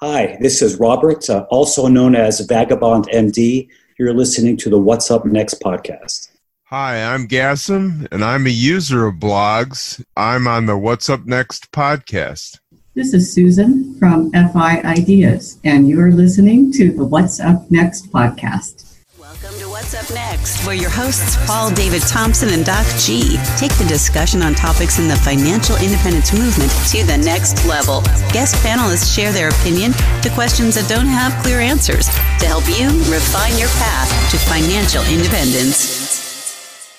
Hi, this is Robert, uh, also known as Vagabond MD. You're listening to the What's Up Next podcast. Hi, I'm Gasem, and I'm a user of blogs. I'm on the What's Up Next podcast. This is Susan from FI Ideas, and you're listening to the What's Up Next podcast. Welcome to What's Up Next, where your hosts Paul David Thompson and Doc G take the discussion on topics in the financial independence movement to the next level. Guest panelists share their opinion to questions that don't have clear answers to help you refine your path to financial independence.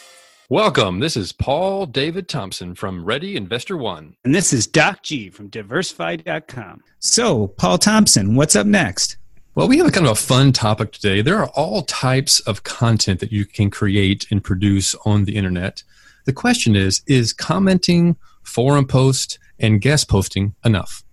Welcome. This is Paul David Thompson from Ready Investor One. And this is Doc G from diversify.com. So, Paul Thompson, what's up next? Well, we have a kind of a fun topic today. There are all types of content that you can create and produce on the internet. The question is is commenting, forum post, and guest posting enough?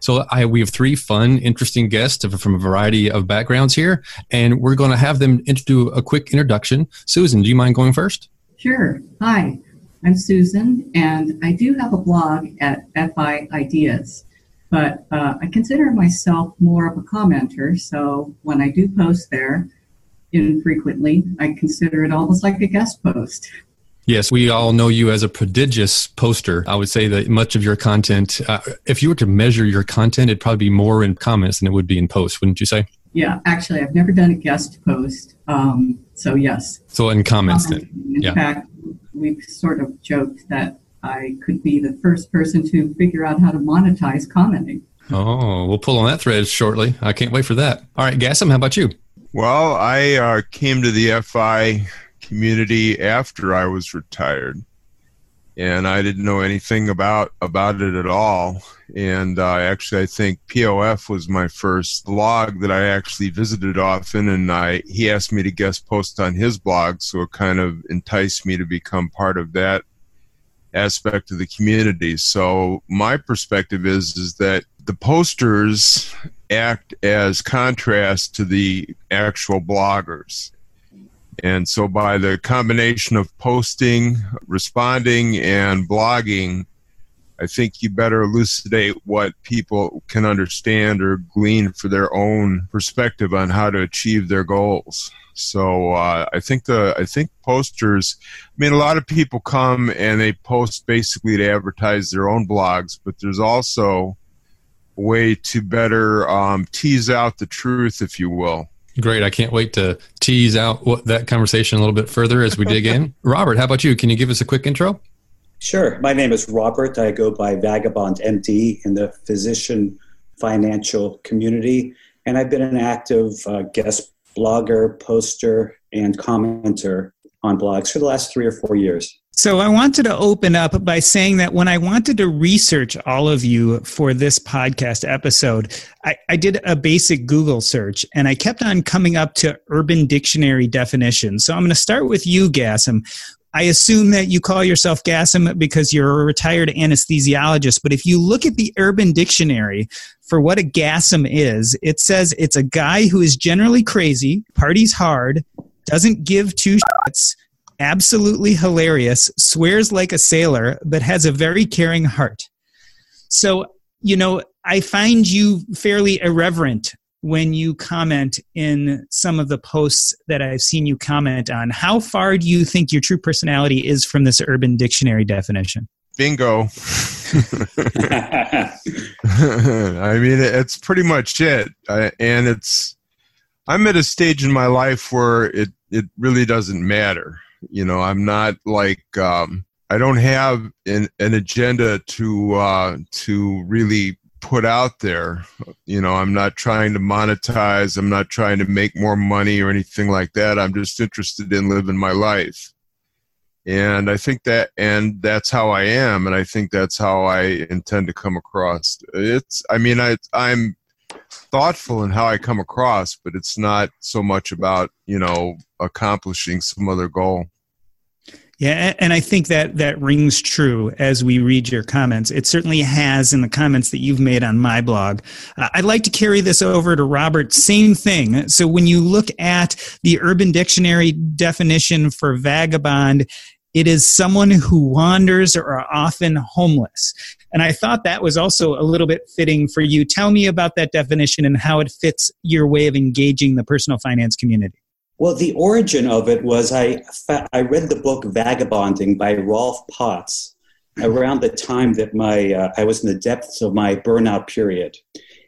So I, we have three fun, interesting guests from a variety of backgrounds here, and we're going to have them do a quick introduction. Susan, do you mind going first? Sure. Hi, I'm Susan, and I do have a blog at FI Ideas, but uh, I consider myself more of a commenter. So when I do post there, infrequently, I consider it almost like a guest post. Yes, we all know you as a prodigious poster. I would say that much of your content, uh, if you were to measure your content, it'd probably be more in comments than it would be in posts, wouldn't you say? Yeah, actually, I've never done a guest post. Um, so, yes. So, in comments, then. In yeah. fact, we've sort of joked that I could be the first person to figure out how to monetize commenting. Oh, we'll pull on that thread shortly. I can't wait for that. All right, Gasem, how about you? Well, I uh, came to the FI community after I was retired, and I didn't know anything about about it at all. And uh, actually, I think POF was my first blog that I actually visited often, and I he asked me to guest post on his blog, so it kind of enticed me to become part of that aspect of the community. So my perspective is is that the posters act as contrast to the actual bloggers. And so, by the combination of posting, responding, and blogging, I think you better elucidate what people can understand or glean for their own perspective on how to achieve their goals. So uh, I think the I think posters. I mean, a lot of people come and they post basically to advertise their own blogs, but there's also a way to better um, tease out the truth, if you will. Great. I can't wait to tease out what, that conversation a little bit further as we dig in. Robert, how about you? Can you give us a quick intro? Sure. My name is Robert. I go by Vagabond MD in the physician financial community, and I've been an active uh, guest blogger, poster, and commenter on blogs for the last three or four years. So I wanted to open up by saying that when I wanted to research all of you for this podcast episode, I, I, did a basic Google search and I kept on coming up to Urban Dictionary definitions. So I'm going to start with you, Gasem. I assume that you call yourself Gasem because you're a retired anesthesiologist, but if you look at the Urban Dictionary for what a Gasem is, it says it's a guy who is generally crazy, parties hard, doesn't give two shits, absolutely hilarious, swears like a sailor, but has a very caring heart. So, you know, I find you fairly irreverent when you comment in some of the posts that I've seen you comment on. How far do you think your true personality is from this urban dictionary definition? bingo. I mean, it's pretty much it, I, and it's. I'm at a stage in my life where it it really doesn't matter. You know, I'm not like um, I don't have an, an agenda to uh, to really put out there. You know, I'm not trying to monetize. I'm not trying to make more money or anything like that. I'm just interested in living my life. And I think that, and that's how I am, and I think that's how I intend to come across. It's, I mean, I, I'm thoughtful in how I come across, but it's not so much about you know accomplishing some other goal. Yeah, and I think that that rings true as we read your comments. It certainly has in the comments that you've made on my blog. Uh, I'd like to carry this over to Robert. Same thing. So when you look at the Urban Dictionary definition for vagabond, it is someone who wanders or are often homeless. And I thought that was also a little bit fitting for you. Tell me about that definition and how it fits your way of engaging the personal finance community. Well, the origin of it was I, I read the book Vagabonding by Rolf Potts around the time that my uh, I was in the depths of my burnout period,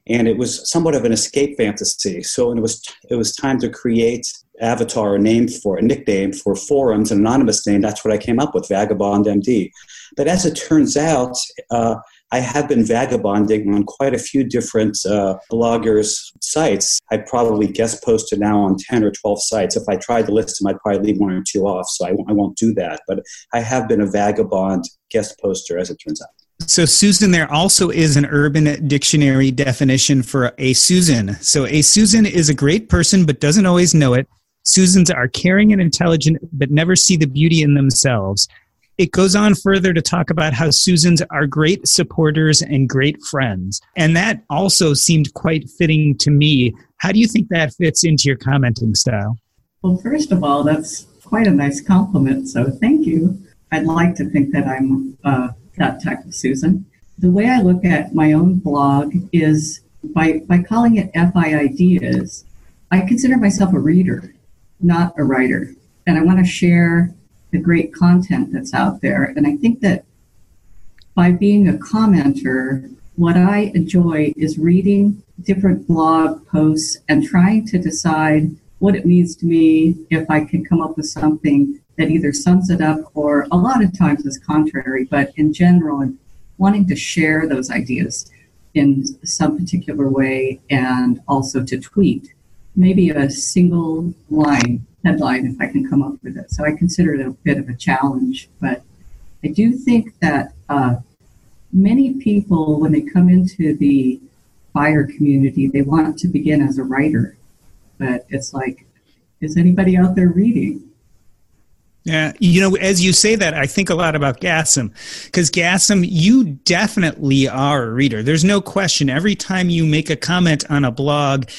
and it was somewhat of an escape fantasy. So it was it was time to create avatar, a name for a nickname for forums, an anonymous name. That's what I came up with, Vagabond MD. But as it turns out, uh, I have been vagabonding on quite a few different uh, bloggers' sites. I probably guest posted now on 10 or 12 sites. If I tried to list them, I'd probably leave one or two off, so I, I won't do that. But I have been a vagabond guest poster, as it turns out. So, Susan, there also is an urban dictionary definition for a Susan. So, a Susan is a great person but doesn't always know it. Susans are caring and intelligent but never see the beauty in themselves. It goes on further to talk about how Susans are great supporters and great friends. And that also seemed quite fitting to me. How do you think that fits into your commenting style? Well, first of all, that's quite a nice compliment, so thank you. I'd like to think that I'm uh, that type of Susan. The way I look at my own blog is by, by calling it FI Ideas, I consider myself a reader, not a writer. And I want to share the great content that's out there. And I think that by being a commenter, what I enjoy is reading different blog posts and trying to decide what it means to me if I can come up with something that either sums it up or a lot of times is contrary, but in general, wanting to share those ideas in some particular way and also to tweet maybe a single line headline if I can come up with it. So I consider it a bit of a challenge, but I do think that uh, many people, when they come into the FIRE community, they want to begin as a writer, but it's like, is anybody out there reading? Yeah, you know, as you say that, I think a lot about Gasem because Gasem, you definitely are a reader. There's no question. Every time you make a comment on a blog,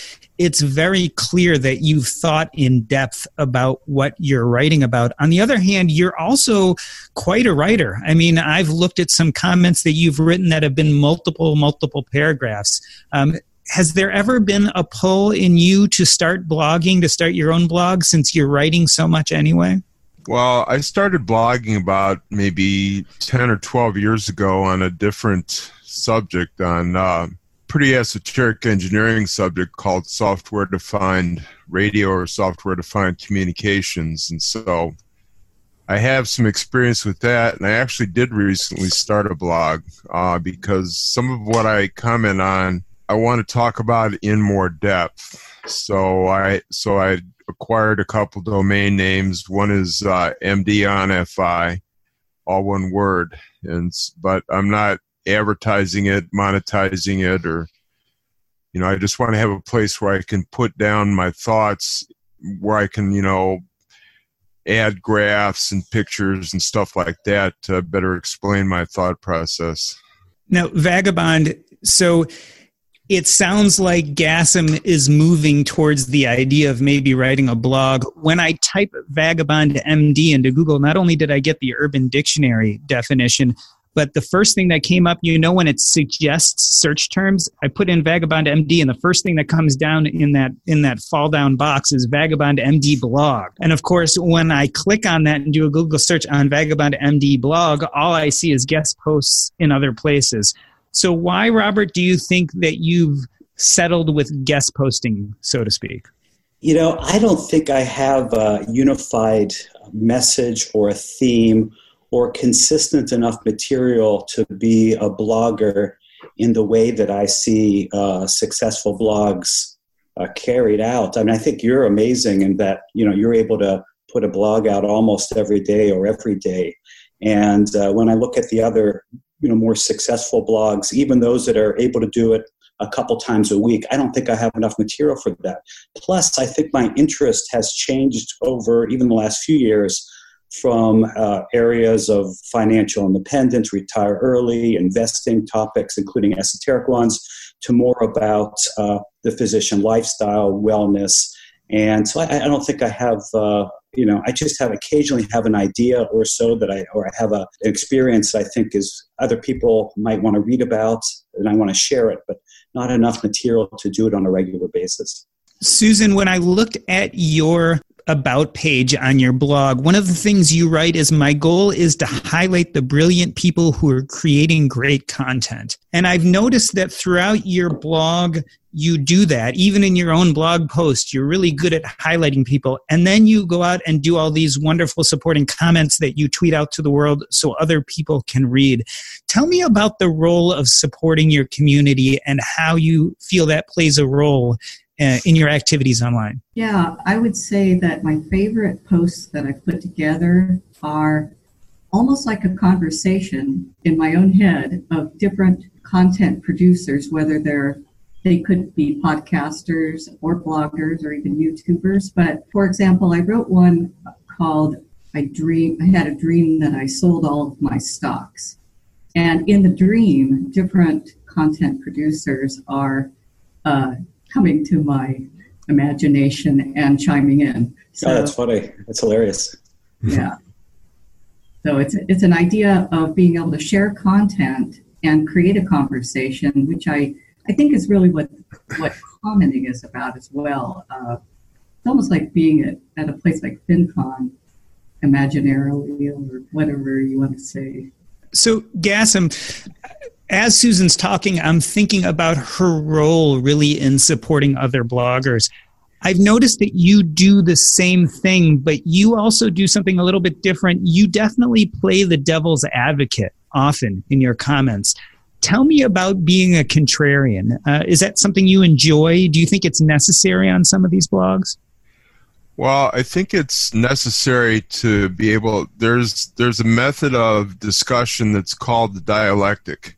it's very clear that you've thought in depth about what you're writing about. On the other hand, you're also quite a writer. I mean, I've looked at some comments that you've written that have been multiple, multiple paragraphs. Um, has there ever been a pull in you to start blogging, to start your own blog, since you're writing so much anyway? Well, I started blogging about maybe 10 or 12 years ago on a different subject on uh, pretty esoteric engineering subject called software defined radio or software defined communications. And so I have some experience with that. And I actually did recently start a blog uh, because some of what I comment on, I want to talk about in more depth. So I so I acquired a couple domain names. One is uh, MD on FI, all one word, and but I'm not advertising it, monetizing it, or you know, I just want to have a place where I can put down my thoughts, where I can, you know, add graphs and pictures and stuff like that to better explain my thought process. Now, Vagabond, so it sounds like Gasem is moving towards the idea of maybe writing a blog. When I type Vagabond MD into Google, not only did I get the Urban Dictionary definition, but the first thing that came up, you know, when it suggests search terms, I put in Vagabond MD, and the first thing that comes down in that in that fall down box is Vagabond MD blog. And of course, when I click on that and do a Google search on Vagabond MD blog, all I see is guest posts in other places. So, why, Robert, do you think that you've settled with guest posting, so to speak? You know, I don't think I have a unified message or a theme or consistent enough material to be a blogger in the way that I see uh, successful blogs uh, carried out. I mean, I think you're amazing in that you know you're able to put a blog out almost every day or every day. And uh, when I look at the other, you know, more successful blogs, even those that are able to do it a couple times a week, I don't think I have enough material for that. Plus, I think my interest has changed over even the last few years from uh, areas of financial independence, retire early, investing topics, including esoteric ones, to more about uh, the physician lifestyle, wellness. And so I, I don't think I have, uh, you know, I just have occasionally have an idea or so that I, or I have a, an experience I think is other people might want to read about and I want to share it, but not enough material to do it on a regular basis. Susan, when I looked at your about page on your blog, one of the things you write is my goal is to highlight the brilliant people who are creating great content. And I've noticed that throughout your blog, you do that. Even in your own blog post, you're really good at highlighting people. And then you go out and do all these wonderful supporting comments that you tweet out to the world so other people can read. Tell me about the role of supporting your community and how you feel that plays a role in your activities online? Yeah, I would say that my favorite posts that I put together are almost like a conversation in my own head of different content producers, whether they're they could be podcasters or bloggers or even YouTubers. But for example, I wrote one called I dream I had a dream that I sold all of my stocks. And in the dream, different content producers are uh, coming to my imagination and chiming in. So, oh, that's funny. That's hilarious. Yeah. So it's it's an idea of being able to share content and create a conversation, which I I think is really what what commenting is about as well. Uh, it's almost like being at, at a place like FinCon, imaginarily or whatever you want to say. So, Gasem, as Susan's talking, I'm thinking about her role really in supporting other bloggers. I've noticed that you do the same thing, but you also do something a little bit different. You definitely play the devil's advocate often in your comments. Tell me about being a contrarian. Uh, is that something you enjoy? Do you think it's necessary on some of these blogs? Well, I think it's necessary to be able. There's there's a method of discussion that's called the dialectic,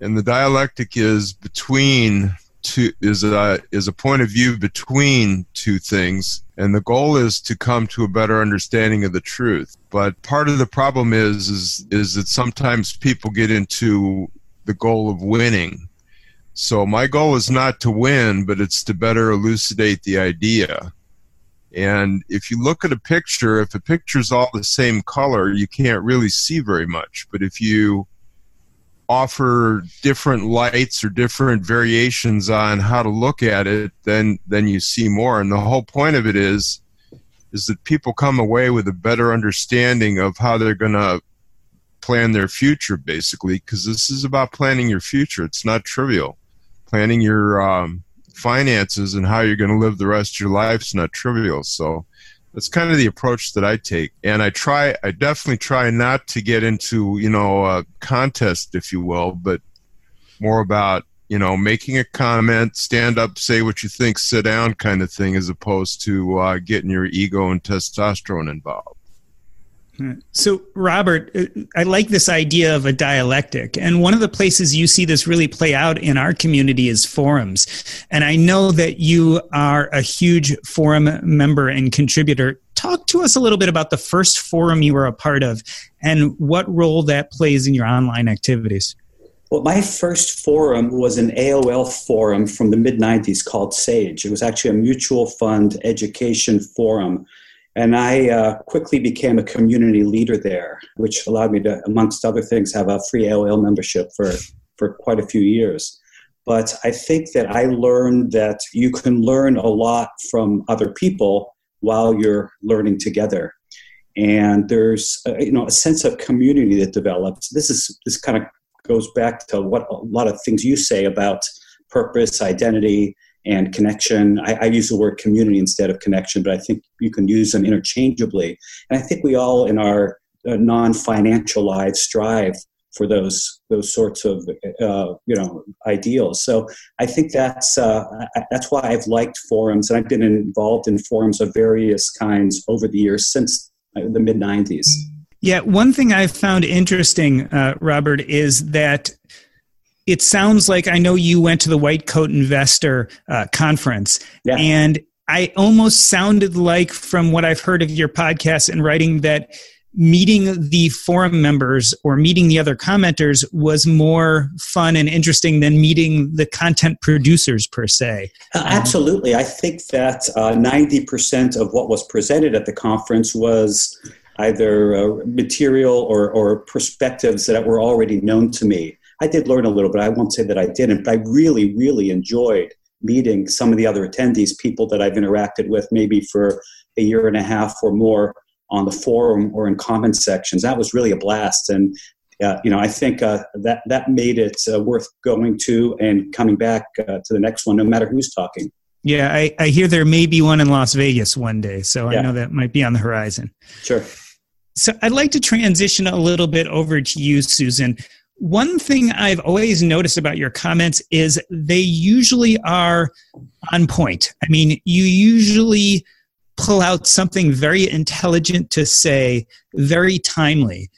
and the dialectic is between two is a is a point of view between two things. And the goal is to come to a better understanding of the truth. But part of the problem is is is that sometimes people get into the goal of winning. So my goal is not to win but it's to better elucidate the idea. And if you look at a picture if a picture is all the same color you can't really see very much. But if you offer different lights or different variations on how to look at it, then then you see more. And the whole point of it is is that people come away with a better understanding of how they're going to plan their future, basically, because this is about planning your future. It's not trivial. Planning your um, finances and how you're going to live the rest of your life is not trivial. So that's kind of the approach that I take. And I try, I definitely try not to get into, you know, a contest, if you will, but more about, you know, making a comment, stand up, say what you think, sit down kind of thing, as opposed to uh, getting your ego and testosterone involved. So, Robert, uh, I like this idea of a dialectic. And one of the places you see this really play out in our community is forums. And I know that you are a huge forum member and contributor. Talk to us a little bit about the first forum you were a part of and what role that plays in your online activities. Well, my first forum was an AOL forum from the mid 90s called SAGE. It was actually a mutual fund education forum And I uh, quickly became a community leader there, which allowed me to, amongst other things, have a free AOL membership for, for quite a few years. But I think that I learned that you can learn a lot from other people while you're learning together. And there's a, you know a sense of community that develops. This is this kind of goes back to what a lot of things you say about purpose, identity, and connection. I, I, use the word community instead of connection, but I think you can use them interchangeably. And I think we all in our uh, non-financial lives strive for those those sorts of uh, you know ideals. So I think that's uh, that's why I've liked forums, and I've been involved in forums of various kinds over the years since uh, the mid '90s. Yeah, one thing I've found interesting, uh, Robert, is that it sounds like I know you went to the White Coat Investor uh, conference, yeah. and I almost sounded like, from what I've heard of your podcast and writing, that meeting the forum members or meeting the other commenters was more fun and interesting than meeting the content producers per se. Uh, absolutely. I think that uh, 90% of what was presented at the conference was either uh, material or, or perspectives that were already known to me. I did learn a little bit. I won't say that I didn't, but I really, really enjoyed meeting some of the other attendees, people that I've interacted with maybe for a year and a half or more on the forum or in comment sections. That was really a blast. And, uh, you know, I think uh, that, that made it uh, worth going to and coming back uh, to the next one, no matter who's talking. Yeah, I, I hear there may be one in Las Vegas one day. So yeah. I know that might be on the horizon. Sure. So I'd like to transition a little bit over to you, Susan. One thing I've always noticed about your comments is they usually are on point. I mean, you usually pull out something very intelligent to say, very timely,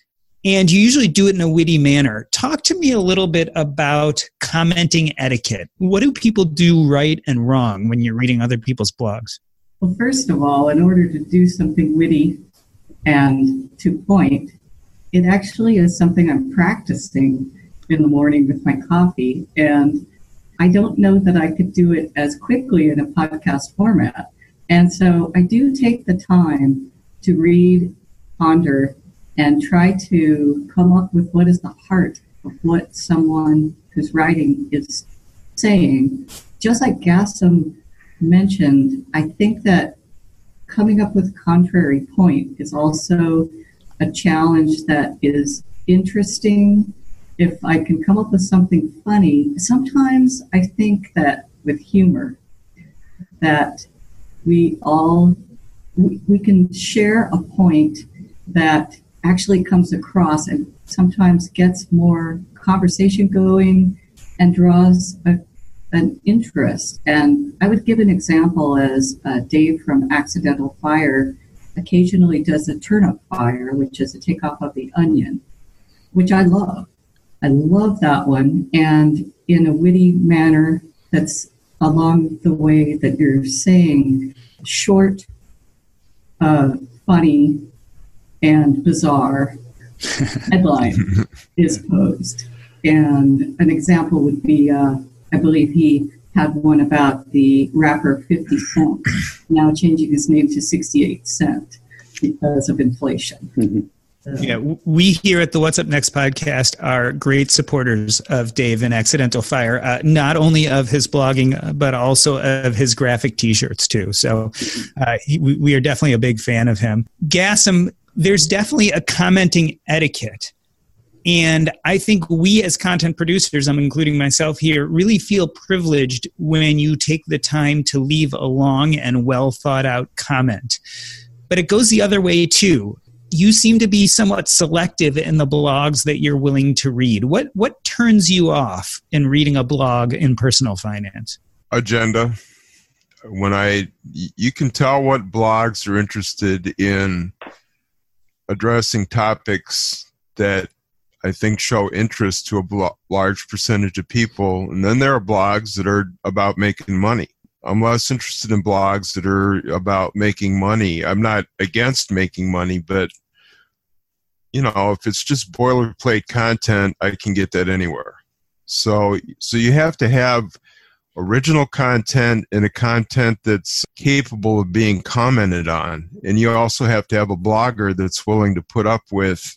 and you usually do it in a witty manner. Talk to me a little bit about commenting etiquette. What do people do right and wrong when you're reading other people's blogs? Well, first of all, in order to do something witty and to point, it actually is something I'm practicing in the morning with my coffee. And I don't know that I could do it as quickly in a podcast format. And so I do take the time to read, ponder, and try to come up with what is the heart of what someone who's writing is saying. Just like Gasem mentioned, I think that coming up with contrary point is also a challenge that is interesting. If I can come up with something funny, sometimes I think that with humor, that we all we, can share a point that actually comes across and sometimes gets more conversation going and draws a, an interest. And I would give an example as uh, Dave from Accidental Fire occasionally does a turnip fire, which is a takeoff of the onion, which I love. I love that one. And in a witty manner that's along the way that you're saying, short, uh, funny, and bizarre headline is posed. And an example would be uh, I believe he had one about the rapper 50 Cent now changing his name to 68 Cent because of inflation. Mm-hmm. Yeah, we here at the What's Up Next podcast are great supporters of Dave and Accidental Fire, uh, not only of his blogging, uh, but also of his graphic t shirts, too. So uh, he, we are definitely a big fan of him. Gasem, there's definitely a commenting etiquette and I think we as content producers, I'm including myself here, really feel privileged when you take the time to leave a long and well thought out comment. But it goes the other way too. You seem to be somewhat selective in the blogs that you're willing to read. What what turns you off in reading a blog in personal finance? Agenda. When I you can tell what blogs are interested in addressing topics that I think show interest to a large percentage of people. And then there are blogs that are about making money. I'm less interested in blogs that are about making money. I'm not against making money, but you know, if it's just boilerplate content, I can get that anywhere. So, so you have to have original content and a content that's capable of being commented on. And you also have to have a blogger that's willing to put up with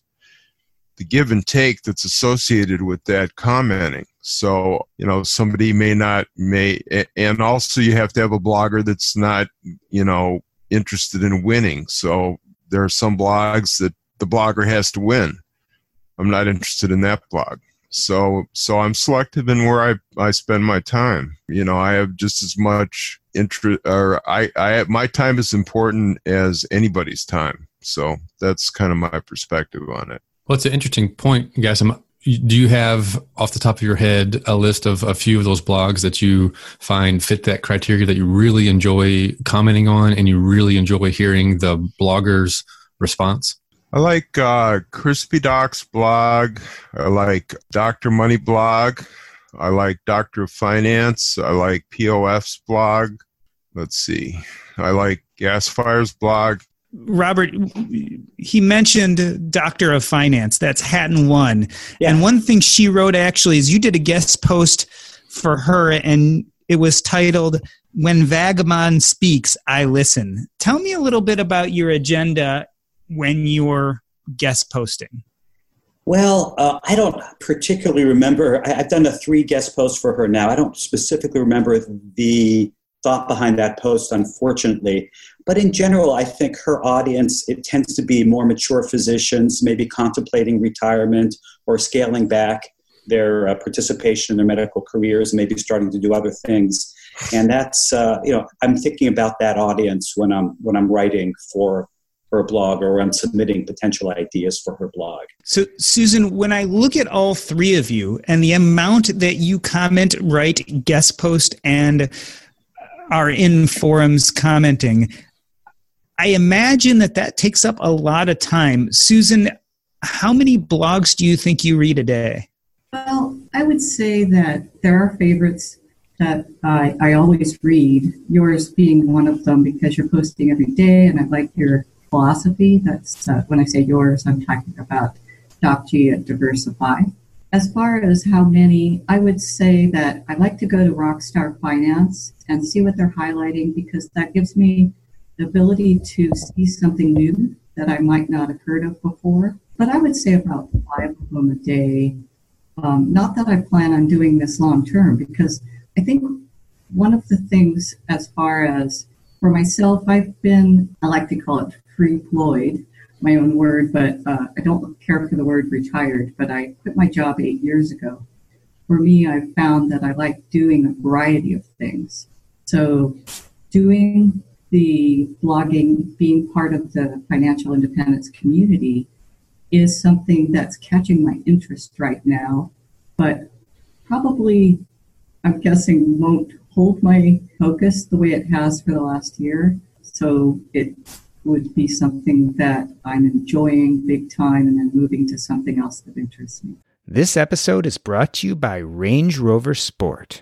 the give and take that's associated with that commenting. So, you know, somebody may not may and also you have to have a blogger that's not, you know, interested in winning. So there are some blogs that the blogger has to win. I'm not interested in that blog. So so I'm selective in where I, I spend my time. You know, I have just as much interest or I, I my time is important as anybody's time. So that's kind of my perspective on it. Well, it's an interesting point, guys. I'm, do you have off the top of your head a list of a few of those blogs that you find fit that criteria that you really enjoy commenting on and you really enjoy hearing the blogger's response? I like uh, Crispy Doc's blog. I like Dr. Money blog. I like of Finance. I like POF's blog. Let's see. I like Gasfire's blog. Robert, he mentioned Doctor of Finance. That's Hatton One. Yeah. And one thing she wrote actually is you did a guest post for her, and it was titled "When Vagabond Speaks, I Listen." Tell me a little bit about your agenda when you're guest posting. Well, uh, I don't particularly remember. I, have done a three guest posts for her now. I don't specifically remember the thought behind that post, unfortunately. But in general, I think her audience, it tends to be more mature physicians, maybe contemplating retirement or scaling back their uh, participation in their medical careers, maybe starting to do other things. And that's, uh, you know, I'm thinking about that audience when I'm, when I'm writing for her blog or I'm submitting potential ideas for her blog. So, Susan, when I look at all three of you and the amount that you comment, write, guest post, and are in forums commenting. I imagine that that takes up a lot of time. Susan, how many blogs do you think you read a day? Well, I would say that there are favorites that I, I always read, yours being one of them because you're posting every day and I like your philosophy. That's uh, when I say yours, I'm talking about Doc G at Diversify. As far as how many, I would say that I like to go to Rockstar Finance and see what they're highlighting because that gives me the ability to see something new that I might not have heard of before. But I would say about five of them a day. Um, not that I plan on doing this long term because I think one of the things as far as for myself, I've been, I like to call it free Floyd, my own word, but uh, I don't care for the word retired. But I quit my job eight years ago. For me, I've found that I like doing a variety of things. So, doing the blogging, being part of the financial independence community is something that's catching my interest right now, but probably, I'm guessing, won't hold my focus the way it has for the last year. So, it would be something that I'm enjoying big time and then moving to something else that interests me. This episode is brought to you by Range Rover Sport.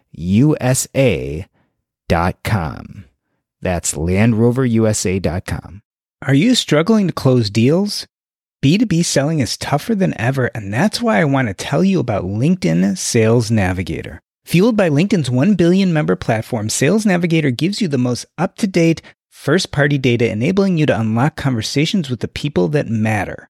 U S A dot com. That's LandRoverUSA.com. Are you struggling to close deals? B2B selling is tougher than ever, and that's why I want to tell you about LinkedIn Sales Navigator. Fueled by LinkedIn's 1 billion member platform, Sales Navigator gives you the most up to date, first party data enabling you to unlock conversations with the people that matter.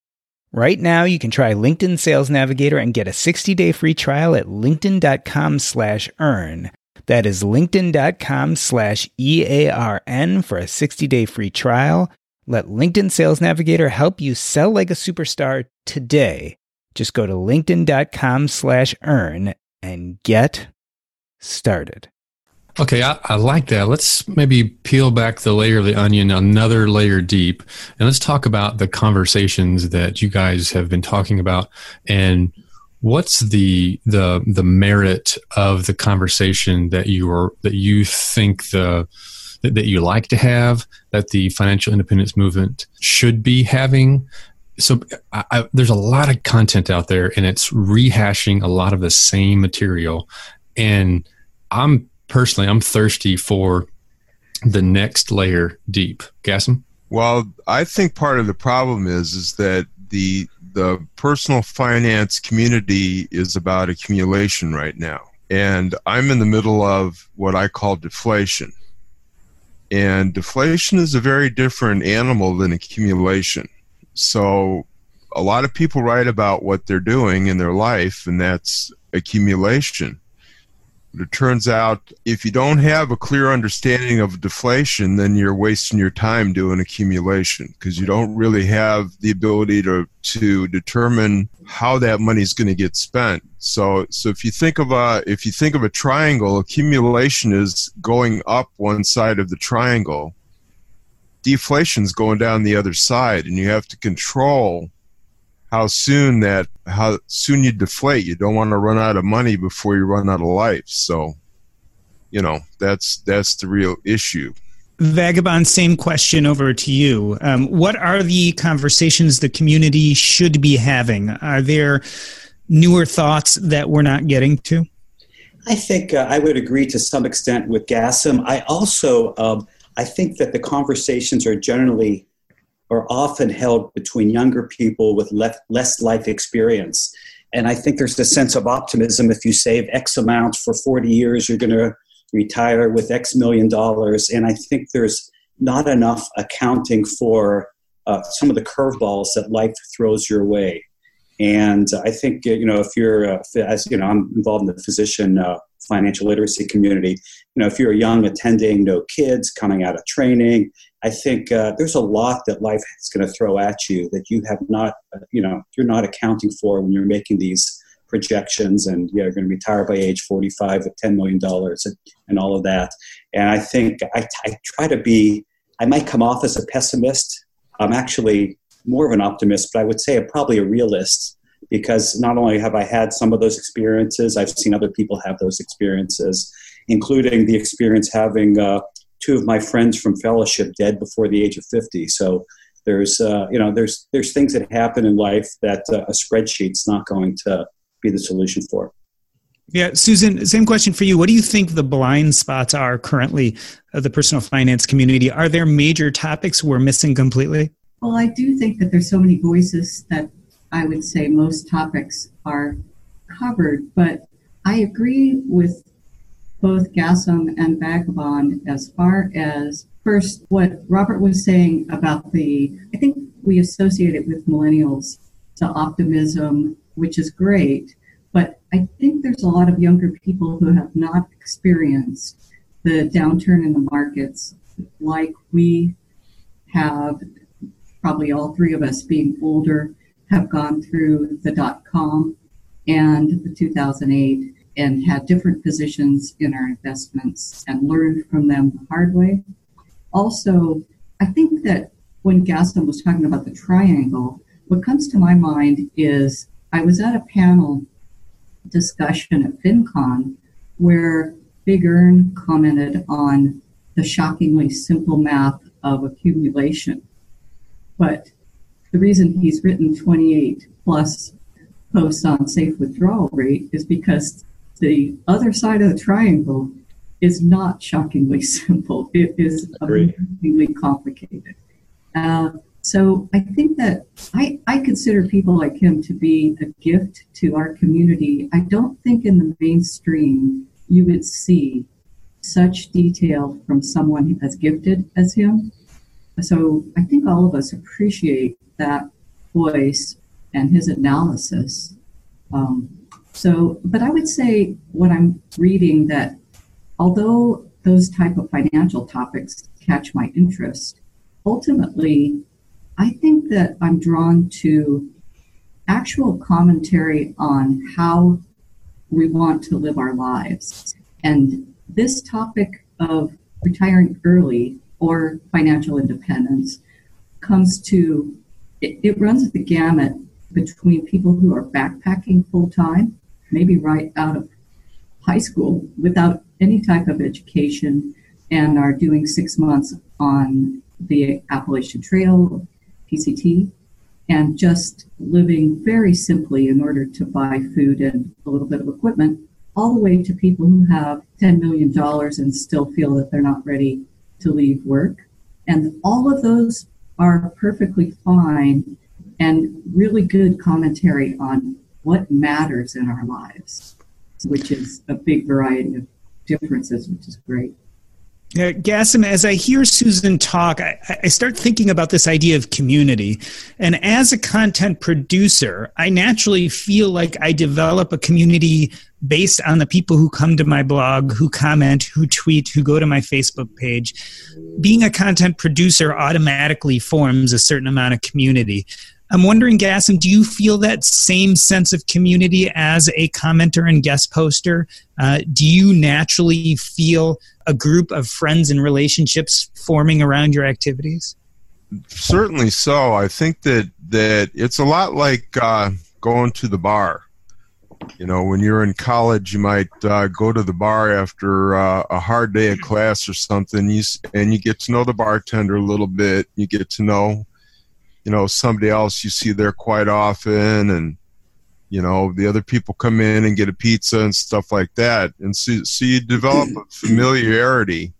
Right now, you can try LinkedIn Sales Navigator and get a 60-day free trial at linkedin.com slash earn. That is linkedin.com slash E-A-R-N for a 60-day free trial. Let LinkedIn Sales Navigator help you sell like a superstar today just go to linkedin.com slash earn and get started. Okay, I, I, like that. Let's maybe peel back the layer of the onion another layer deep, and let's talk about the conversations that you guys have been talking about, and what's the the the merit of the conversation that you are that you think the that, that you like to have that the financial independence movement should be having so I, I, there's a lot of content out there and it's rehashing a lot of the same material and i'm personally i'm thirsty for the next layer deep Gasem? well i think part of the problem is is that the the personal finance community is about accumulation right now and i'm in the middle of what i call deflation and deflation is a very different animal than accumulation so a lot of people write about what they're doing in their life, and that's accumulation. It turns out if you don't have a clear understanding of deflation, then you're wasting your time doing accumulation because you don't really have the ability to, to determine how that money is going to get spent. So, so if you think of a if you think of a triangle, accumulation is going up one side of the triangle, Deflation is going down the other side and you have to control how soon that how soon you deflate. You don't want to run out of money before you run out of life. So you know that's that's the real issue. Vagabond same question over to you. Um, what are the conversations the community should be having? Are there newer thoughts that we're not getting to? I think uh, i would agree to some extent with Gasem i also um, I think that the conversations are generally or often held between younger people with less life experience. And I think there's a sense of optimism. If you save X amount for 40 years, you're going to retire with X million dollars. And I think there's not enough accounting for uh, some of the curveballs that life throws your way. And I think, you know, if you're, uh, as you know, I'm involved in the physician uh, financial literacy community. You know, if you're young attending, no kids, coming out of training, I think uh, there's a lot that life is going to throw at you that you have not, uh, you know, you're not accounting for when you're making these projections and yeah, you're going to retire by age 45 with $10 million and, and all of that. And I think I, I try to be, I might come off as a pessimist. I'm actually more of an optimist, but I would say I'm probably a realist because not only have I had some of those experiences, I've seen other people have those experiences, including the experience having uh, two of my friends from fellowship dead before the age of 50. So there's, uh, you know, there's, there's things that happen in life that uh, a spreadsheet's not going to be the solution for. Yeah, Susan, same question for you. What do you think the blind spots are currently of the personal finance community? Are there major topics we're missing completely? Well, I do think that there's so many voices that I would say most topics are covered, but I agree with both Gasem and Vagabond as far as first what Robert was saying about the, I think we associate it with millennials, the optimism, which is great, but I think there's a lot of younger people who have not experienced the downturn in the markets like we have, probably all three of us being older have gone through the dot com and the 2008 and had different positions in our investments and learned from them the hard way. Also, I think that when Gasem was talking about the triangle, what comes to my mind is I was at a panel discussion at FinCon where Big ERN commented on the shockingly simple math of accumulation. But the reason he's written 28 plus posts on safe withdrawal rate is because the other side of the triangle is not shockingly simple. It is amazingly complicated. Uh, So I think that I, I consider people like him to be a gift to our community. I don't think in the mainstream you would see such detail from someone as gifted as him. So I think all of us appreciate that voice and his analysis. Um, so, but I would say what I'm reading that although those type of financial topics catch my interest, ultimately, I think that I'm drawn to actual commentary on how we want to live our lives. And this topic of retiring early or financial independence comes to, it, it runs the gamut between people who are backpacking full time, maybe right out of high school without any type of education, and are doing six months on the Appalachian Trail, PCT, and just living very simply in order to buy food and a little bit of equipment, all the way to people who have $10 million and still feel that they're not ready to leave work. And all of those are perfectly fine and really good commentary on what matters in our lives, which is a big variety of differences, which is great. Uh, Gasem, as I hear Susan talk, I, I, start thinking about this idea of community. And as a content producer, I naturally feel like I develop a community based on the people who come to my blog, who comment, who tweet, who go to my Facebook page. Being a content producer automatically forms a certain amount of community. I'm wondering, Gasem, do you feel that same sense of community as a commenter and guest poster? Uh, do you naturally feel a group of friends and relationships forming around your activities? Certainly so. I think that that it's a lot like uh, going to the bar. You know, when you're in college, you might uh, go to the bar after uh, a hard day of class or something, you, and you get to know the bartender a little bit. You get to know you know somebody else you see there quite often and you know the other people come in and get a pizza and stuff like that. And so, so you develop a familiarity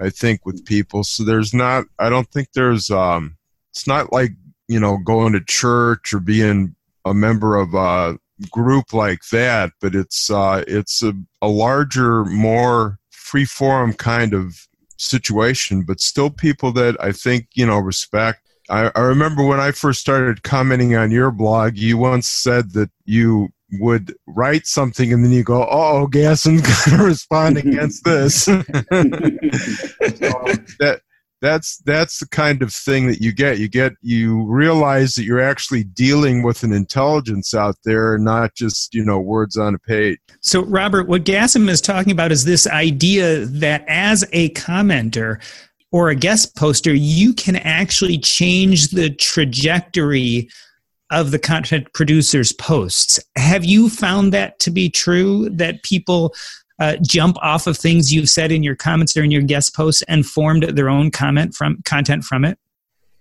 i think with people. So there's not i don't think there's um it's not like you know going to church or being a member of a group like that but it's uh it's a, a larger more free form kind of situation but still people that i think you know respect I, I remember when I first started commenting on your blog, you once said that you would write something and then you go, "Oh, Gasem's going to respond against this." so that that's that's the kind of thing that you get. You get you realize that you're actually dealing with an intelligence out there, not just you know words on a page. So, Robert, what Gasem is talking about is this idea that as a commenter, or a guest poster, you can actually change the trajectory of the content producer's posts. Have you found that to be true that people uh, jump off of things you've said in your comments or in your guest posts and formed their own comment from content from it?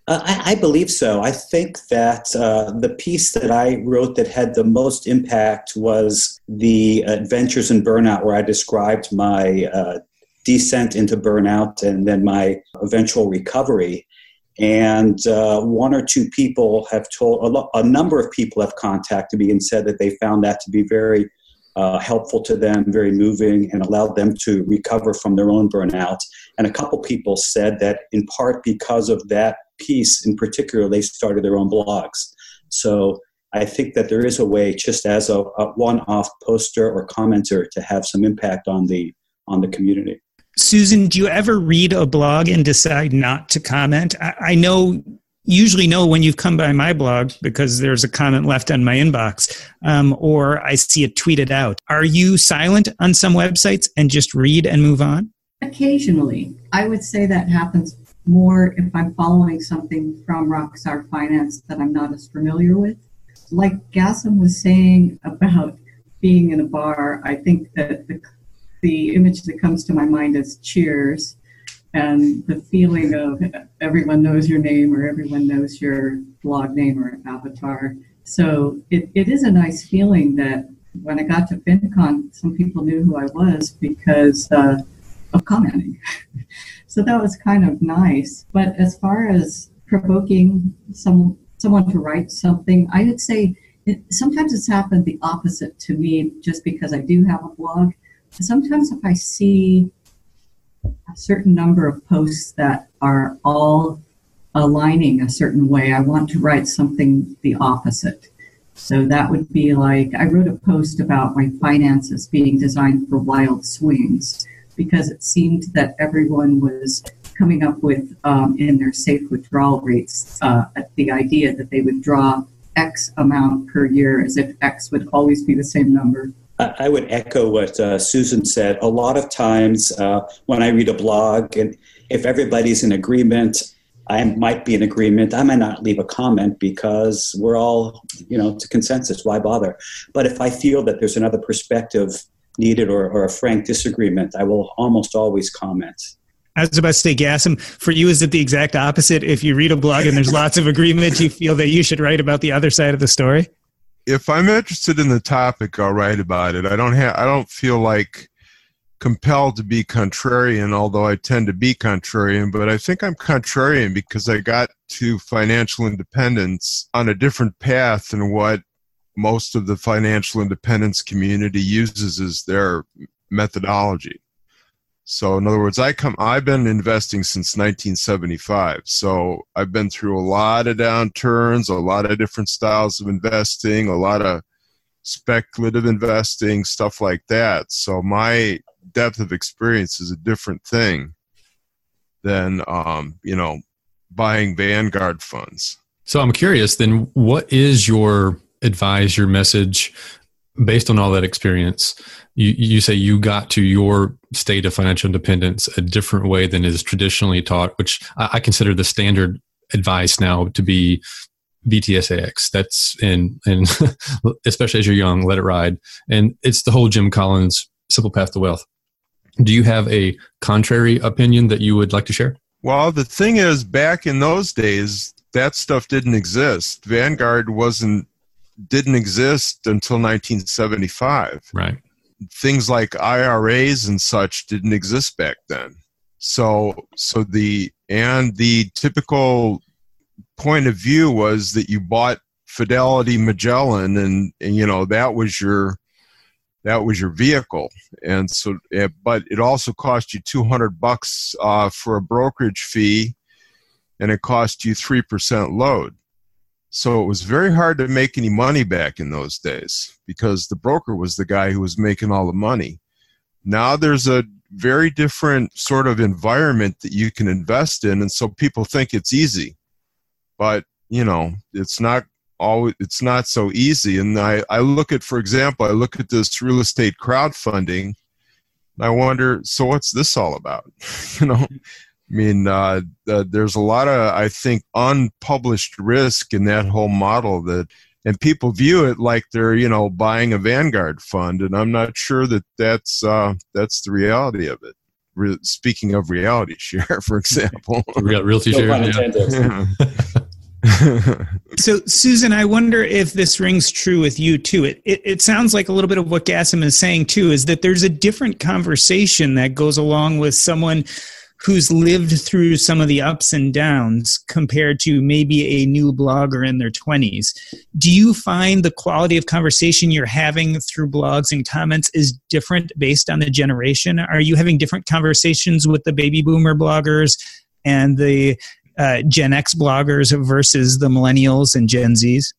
Uh, I, I, believe so. I think that uh, the piece that I wrote that had the most impact was the Adventures in Burnout, where I described my uh, descent into burnout and then my eventual recovery. And uh, one or two people have told, a, lo- a, number of people have contacted me and said that they found that to be very uh, helpful to them, very moving, and allowed them to recover from their own burnout. And a couple people said that in part because of that piece in particular, they started their own blogs. So I think that there is a way, just as a, a one-off poster or commenter, to have some impact on the on the community. Susan, do you ever read a blog and decide not to comment? I, I know usually know when you've come by my blog because there's a comment left on my inbox um, or I see it tweeted out. Are you silent on some websites and just read and move on? Occasionally. I would say that happens more if I'm following something from Rockstar Finance that I'm not as familiar with. Like Gasem was saying about being in a bar, I think that the the image that comes to my mind is Cheers, and the feeling of everyone knows your name or everyone knows your blog name or avatar. So it, it is a nice feeling that when I got to FinCon, some people knew who I was because uh, of commenting. so that was kind of nice. But as far as provoking some someone to write something. I would say it, sometimes it's happened the opposite to me, just because I do have a blog. Sometimes if I see a certain number of posts that are all aligning a certain way, I want to write something the opposite. So that would be like I wrote a post about my finances being designed for wild swings because it seemed that everyone was coming up with um, in their safe withdrawal rates uh, the idea that they would draw X amount per year as if X would always be the same number. I would echo what uh, Susan said. A lot of times uh, when I read a blog, and if everybody's in agreement, I might be in agreement. I might not leave a comment because we're all, you know, to consensus. Why bother? But if I feel that there's another perspective needed or, or a frank disagreement, I will almost always comment. I was about to say, Gasem, for you, is it the exact opposite? If you read a blog and there's lots of agreement, you feel that you should write about the other side of the story? If I'm interested in the topic, I'll write about it. I don't have, I don't feel like compelled to be contrarian, although I tend to be contrarian, but I think I'm contrarian because I got to financial independence on a different path than what most of the financial independence community uses as their methodology. So in other words, I come I've been investing since 1975. So I've been through a lot of downturns, a lot of different styles of investing, a lot of speculative investing, stuff like that. So my depth of experience is a different thing than um, you know, buying Vanguard funds. So I'm curious then what is your advise your message based on all that experience you, you say you got to your state of financial independence a different way than is traditionally taught, which I, I consider the standard advice now to be VTSAX. That's in and especially as you're young, let it ride. And it's the whole Jim Collins simple path to wealth. Do you have a contrary opinion that you would like to share? Well, the thing is, back in those days, that stuff didn't exist. Vanguard wasn't didn't exist until 1975. Right things like IRAs and such didn't exist back then. So so the and the typical point of view was that you bought Fidelity Magellan and, and you know that was your that was your vehicle and so eh, but it also cost you 200 bucks uh, for a brokerage fee and it cost you 3% load so it was very hard to make any money back in those days because the broker was the guy who was making all the money. Now there's a very different sort of environment that you can invest in, and so people think it's easy. But, you know, it's not always it's not so easy. And I, I look at, for example, I look at this real estate crowdfunding I wonder, so what's this all about? you know, I mean, uh, uh, there's a lot of, I think, unpublished risk in that whole model that, and people view it like they're, you know, buying a Vanguard fund, and I'm not sure that that's uh, that's the reality of it. Re- speaking of reality share, for example, we Real, realty share. Yeah. so susan i wonder if this rings true with you too it, it, it, sounds like a little bit of what Gasem is saying too is that there's a different conversation that goes along with someone who's lived through some of the ups and downs compared to maybe a new blogger in their 20s. Do you find the quality of conversation you're having through blogs and comments is different based on the generation? Are you having different conversations with the baby boomer bloggers and the uh, Gen X bloggers versus the millennials and Gen Zs?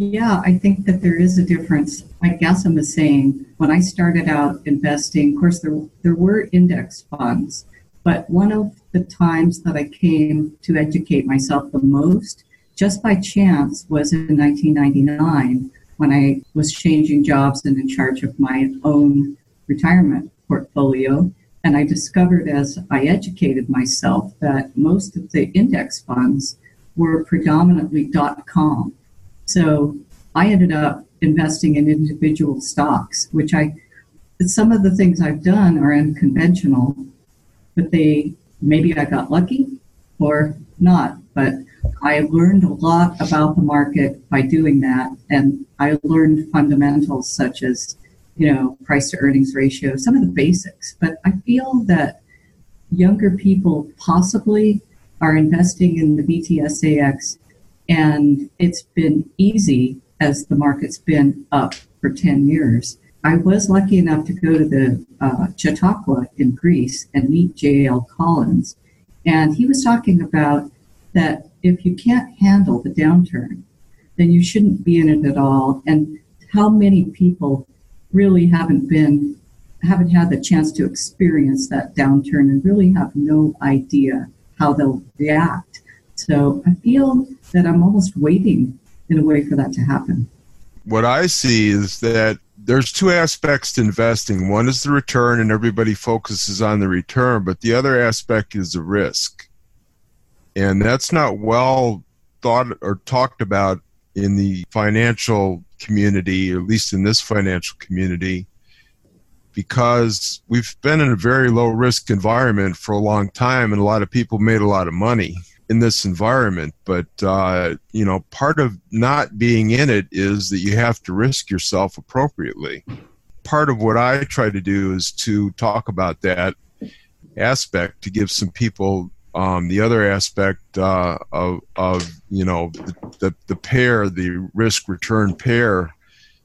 Yeah, I think that there is a difference. Like Gasem was saying, when I started out investing, of course, there, there were index funds, but one of the times that I came to educate myself the most, just by chance, was in 1999 when I was changing jobs and in charge of my own retirement portfolio. And I discovered as I educated myself that most of the index funds were predominantly dot com so I ended up investing in individual stocks, which I, some of the things I've done are unconventional, but they, maybe I got lucky or not, but I learned a lot about the market by doing that. And I learned fundamentals such as, you know, price to earnings ratio, some of the basics. But I feel that younger people possibly are investing in the VTSAX, and it's been easy as the market's been up for 10 years. I was lucky enough to go to the uh, Chautauqua in Greece and meet J.L. Collins. And he was talking about that if you can't handle the downturn, then you shouldn't be in it at all. And how many people really haven't been, haven't had the chance to experience that downturn and really have no idea how they'll react. So I feel that I'm almost waiting in a way for that to happen. What I see is that there's two aspects to investing. One is the return, and everybody focuses on the return, but the other aspect is the risk. And that's not well thought or talked about in the financial community, at least in this financial community, because we've been in a very low risk environment for a long time, and a lot of people made a lot of money in this environment. But uh, you know, part of not being in it is that you have to risk yourself appropriately. Part of what I try to do is to talk about that aspect to give some people um, the other aspect uh, of, of you know the, the, the pair, the risk return pair,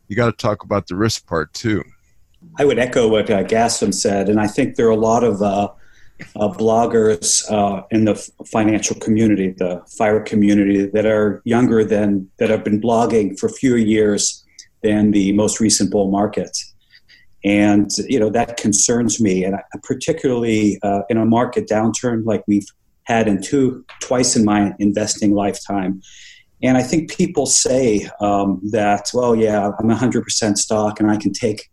you got to talk about the risk part too. I would echo what uh, Gasem said, and I think there are a lot of uh, bloggers uh, in the financial community, the fire community, that are younger than that have been blogging for fewer years than the most recent bull market, and you know that concerns me, and particularly uh, in a market downturn like we've had in two twice in my investing lifetime. And I think people say um, that, well, yeah, I'm 100% stock and I can take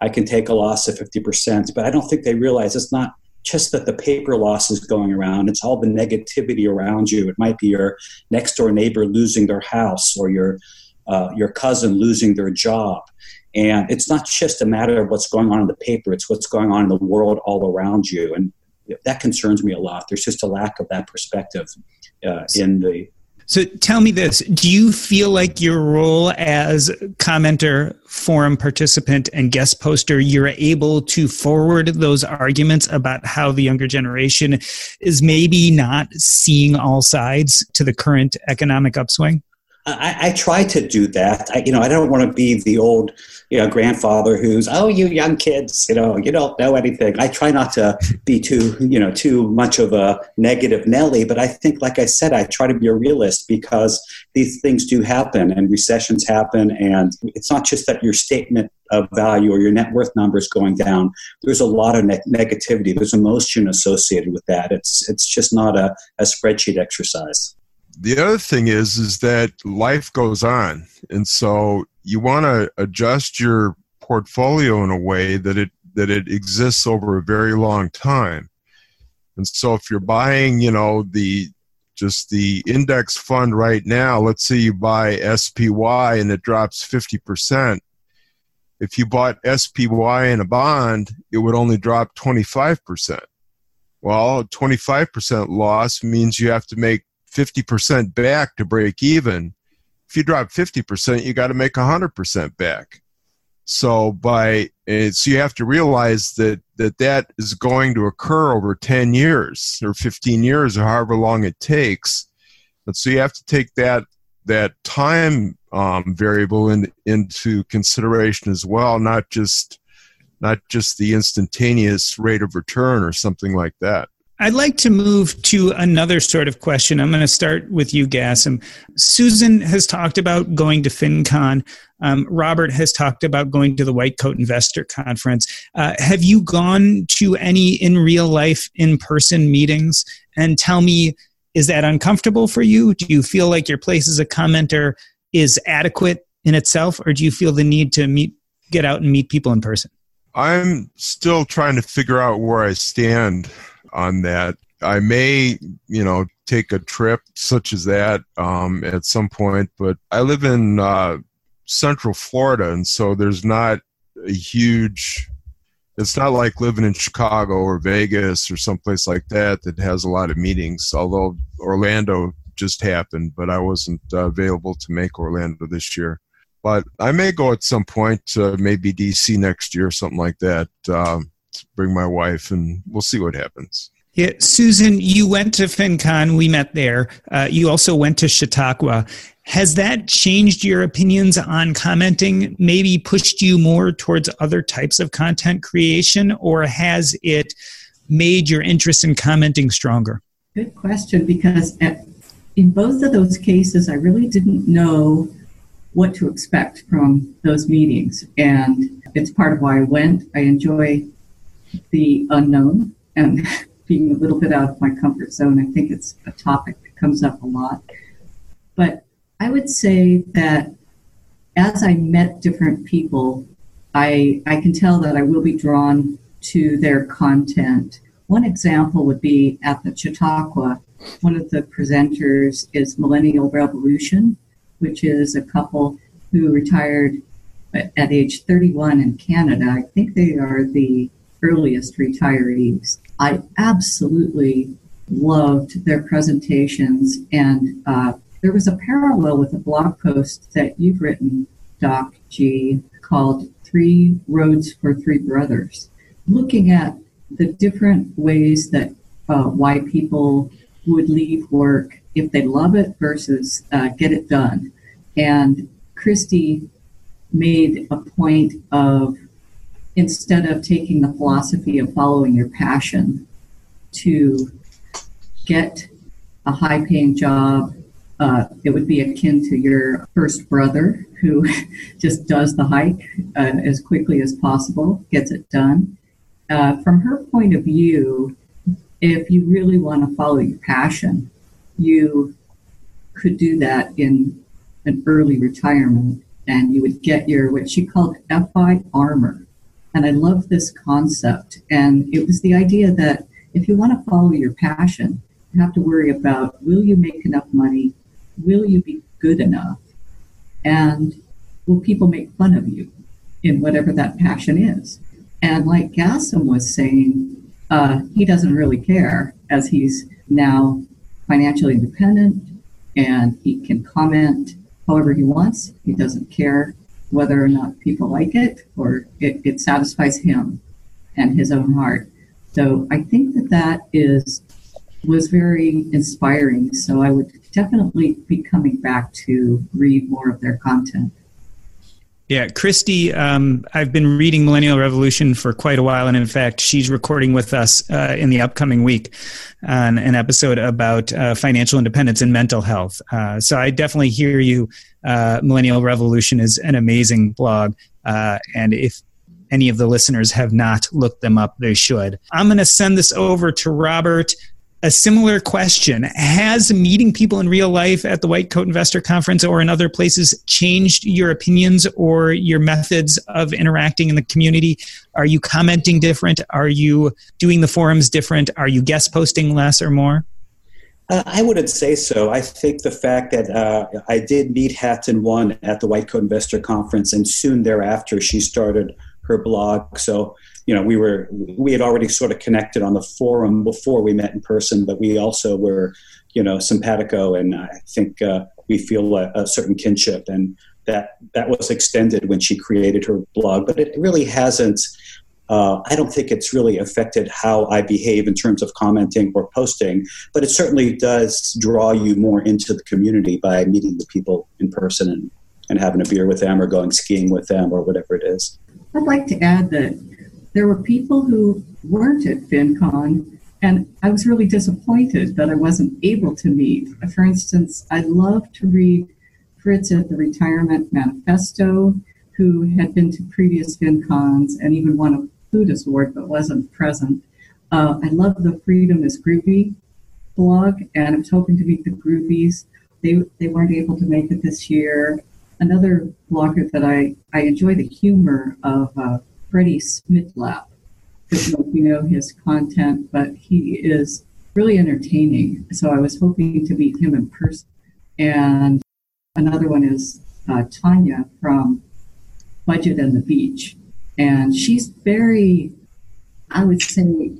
I can take a loss of 50%, but I don't think they realize it's not just that the paper loss is going around, it's all the negativity around you. It might be your next door neighbor losing their house or your, uh, your cousin losing their job. And it's not just a matter of what's going on in the paper, it's what's going on in the world all around you. And that concerns me a lot. There's just a lack of that perspective uh, in the so tell me this do you feel like your role as commenter, forum participant, and guest poster, you're able to forward those arguments about how the younger generation is maybe not seeing all sides to the current economic upswing? I, I try to do that. I, you know, I don't want to be the old, you know, grandfather who's, oh, you young kids, you know, you don't know anything. I try not to be too, you know, too much of a negative Nelly, but I think, like I said, I try to be a realist because these things do happen and recessions happen, and it's not just that your statement of value or your net worth number is going down. There's a lot of ne- negativity. There's emotion associated with that. It's it's just not a, a spreadsheet exercise the other thing is is that life goes on. And so you want to adjust your portfolio in a way that it that it exists over a very long time. And so if you're buying you know the just the index fund right now let's say you buy spy and it drops 50% if you bought spy in a bond it would only drop 25% well 25% loss means you have to make 50% back to break even. If you drop 50%, you got to make 100% back. So by so you have to realize that, that that is going to occur over 10 years or 15 years or however long it takes. And so you have to take that that time um, variable in, into consideration as well, not just not just the instantaneous rate of return or something like that. I'd like to move to another sort of question. I'm going to start with you, Gasem. Susan has talked about going to FinCon. Um, Robert has talked about going to the White Coat Investor Conference. Uh, have you gone to any in real life, in person meetings? And tell me, is that uncomfortable for you? Do you feel like your place as a commenter is adequate in itself, or do you feel the need to meet, get out and meet people in person? I'm still trying to figure out where I stand on that. I may, you know, take a trip such as that um, at some point, but I live in uh, Central Florida, and so there's not a huge. It's not like living in Chicago or Vegas or someplace like that that has a lot of meetings. Although Orlando just happened, but I wasn't uh, available to make Orlando this year. But I may go at some point, to maybe DC next year, something like that. Um, bring my wife, and we'll see what happens. Yeah, Susan, you went to FinCon. We met there. Uh, you also went to Chautauqua. Has that changed your opinions on commenting? Maybe pushed you more towards other types of content creation, or has it made your interest in commenting stronger? Good question, because at, in both of those cases, I really didn't know what to expect from those meetings. And it's part of why I went. I enjoy the unknown and being a little bit out of my comfort zone. I think it's a topic that comes up a lot. But I would say that as I met different people, I, I can tell that I will be drawn to their content. One example would be at the Chautauqua, one of the presenters is Millennial Revolution, which is a couple who retired at age 31 in Canada. I think they are the earliest retirees. I absolutely loved their presentations, and uh, there was a parallel with a blog post that you've written, Doc G, called Three Roads for Three Brothers, looking at the different ways that uh, why people would leave work if they love it versus uh, get it done. And Kristy made a point of instead of taking the philosophy of following your passion to get a high paying job, uh, it would be akin to your first brother who just does the hike uh, as quickly as possible, gets it done. Uh, from her point of view, if you really want to follow your passion, you could do that in an early retirement and you would get your what she called FI armor. And I love this concept. And it was the idea that if you want to follow your passion, you have to worry about will you make enough money? Will you be good enough? And will people make fun of you in whatever that passion is? And like Gasem was saying, uh, he doesn't really care as he's now financially independent and he can comment however he wants. He doesn't care whether or not people like it or it, it satisfies him and his own heart. So I think that that is was very inspiring. So I would definitely be coming back to read more of their content. Yeah, Kristy, um, I've been reading Millennial Revolution for quite a while, and in fact, she's recording with us uh, in the upcoming week on an episode about uh, financial independence and mental health. Uh, so I definitely hear you. Uh, Millennial Revolution is an amazing blog, uh, and if any of the listeners have not looked them up, they should. I'm going to send this over to Robert a similar question Has meeting people in real life at the White Coat Investor Conference or in other places changed your opinions or your methods of interacting in the community? Are you commenting different? Are you doing the forums different? Are you guest posting less or more? Uh, I wouldn't say so. I think the fact that uh, I did meet Hatton One at the White Coat Investor Conference, and soon thereafter she started her blog. So you know, we were we had already sort of connected on the forum before we met in person, but we also were, you know, simpatico, and I think uh, we feel a, a, certain kinship, and that that was extended when she created her blog. But it really hasn't. Uh, I don't think it's really affected how I behave in terms of commenting or posting, but it certainly does draw you more into the community by meeting the people in person and, and having a beer with them or going skiing with them or whatever it is. I'd like to add that there were people who weren't at FinCon, and I was really disappointed that I wasn't able to meet. For instance, I love to read Fritz at the Retirement Manifesto, who had been to previous FinCons and even won a Plutus Award but wasn't present. Uh, I love the Freedom is Groovy blog, and I was hoping to meet the Groovies. They, they weren't able to make it this year. Another blogger that I, I enjoy the humor of uh, Freddy Smidlap. I don't know if you know his content, but he is really entertaining. So I was hoping to meet him in person. And another one is uh, Tanya from Budget and the Beach. And she's very, I would say,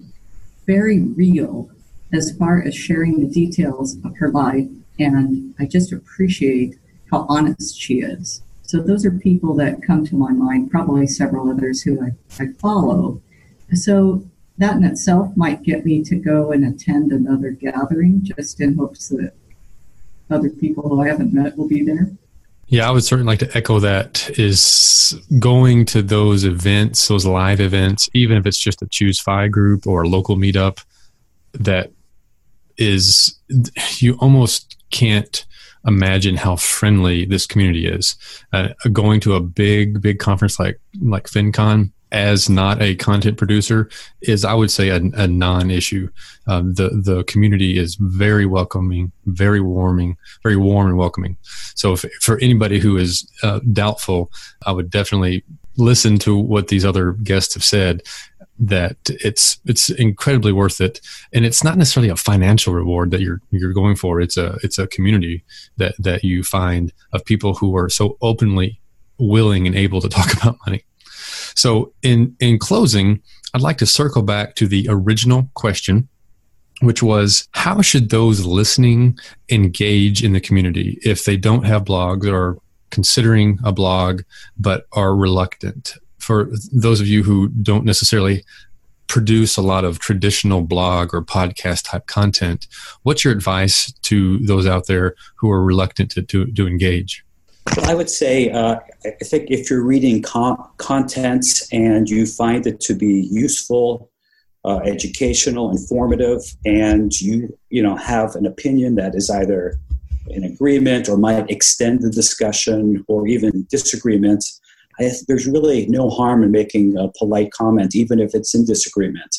very real as far as sharing the details of her life. And I just appreciate how honest she is. So those are people that come to my mind, probably several others who I, I follow. So that in itself might get me to go and attend another gathering just in hopes that other people who I haven't met will be there. Yeah, I would certainly like to echo that is going to those events, those live events, even if it's just a ChooseFI group or a local meetup that is you almost can't imagine how friendly this community is. Uh, going to a big, big conference like like FinCon as not a content producer is, I would say, a, a non-issue. Um, the the community is very welcoming, very warming, very warm and welcoming. So, if, for anybody who is uh, doubtful, I would definitely listen to what these other guests have said that it's it's incredibly worth it. And it's not necessarily a financial reward that you're you're going for. It's a it's a community that that you find of people who are so openly willing and able to talk about money. So in in closing i'd like to circle back to the original question which was how should those listening engage in the community? If they don't have blogs or considering a blog but are reluctant for those of you who don't necessarily produce a lot of traditional blog or podcast type content, what's your advice to those out there who are reluctant to, to, to engage? Well, I would say, uh, I think if you're reading con- content and you find it to be useful, uh, educational, informative, and you you know have an opinion that is either in agreement or might extend the discussion or even disagreement, I, there's really no harm in making a polite comment, even if it's in disagreement.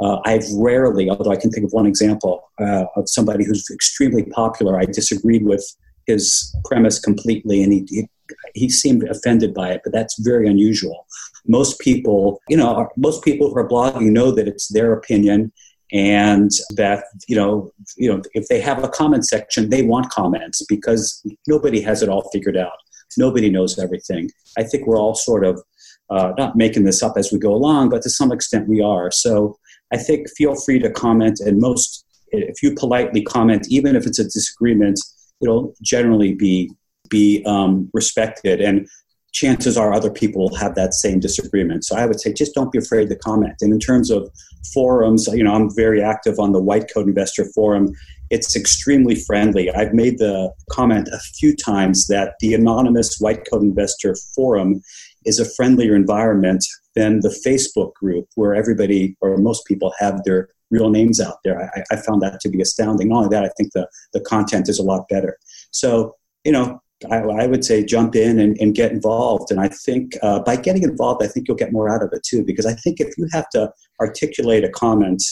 Uh, I've rarely, although I can think of one example uh, of somebody who's extremely popular, I disagreed with his premise completely, and he, he, he seemed offended by it. But that's very unusual. Most people, you know, most people who are blogging know that it's their opinion, and that you know, you know, if they have a comment section, they want comments because nobody has it all figured out. Nobody knows everything. I think we're all sort of uh, not making this up as we go along, but to some extent we are. So I think feel free to comment, and most, if you politely comment, even if it's a disagreement, it'll generally be be um, respected. And chances are other people will have that same disagreement. So I would say just don't be afraid to comment. And in terms of forums, you know, I'm very active on the White Coat Investor Forum. It's extremely friendly. I've made the comment a few times that the anonymous White Coat Investor Forum is a friendlier environment than the Facebook group where everybody or most people have their real names out there. I, I found that to be astounding. Not only that, I think the, the content is a lot better. So, you know, I, I, would say jump in and, and, get involved. And I think uh, by getting involved, I think you'll get more out of it too. Because I think if you have to articulate a comment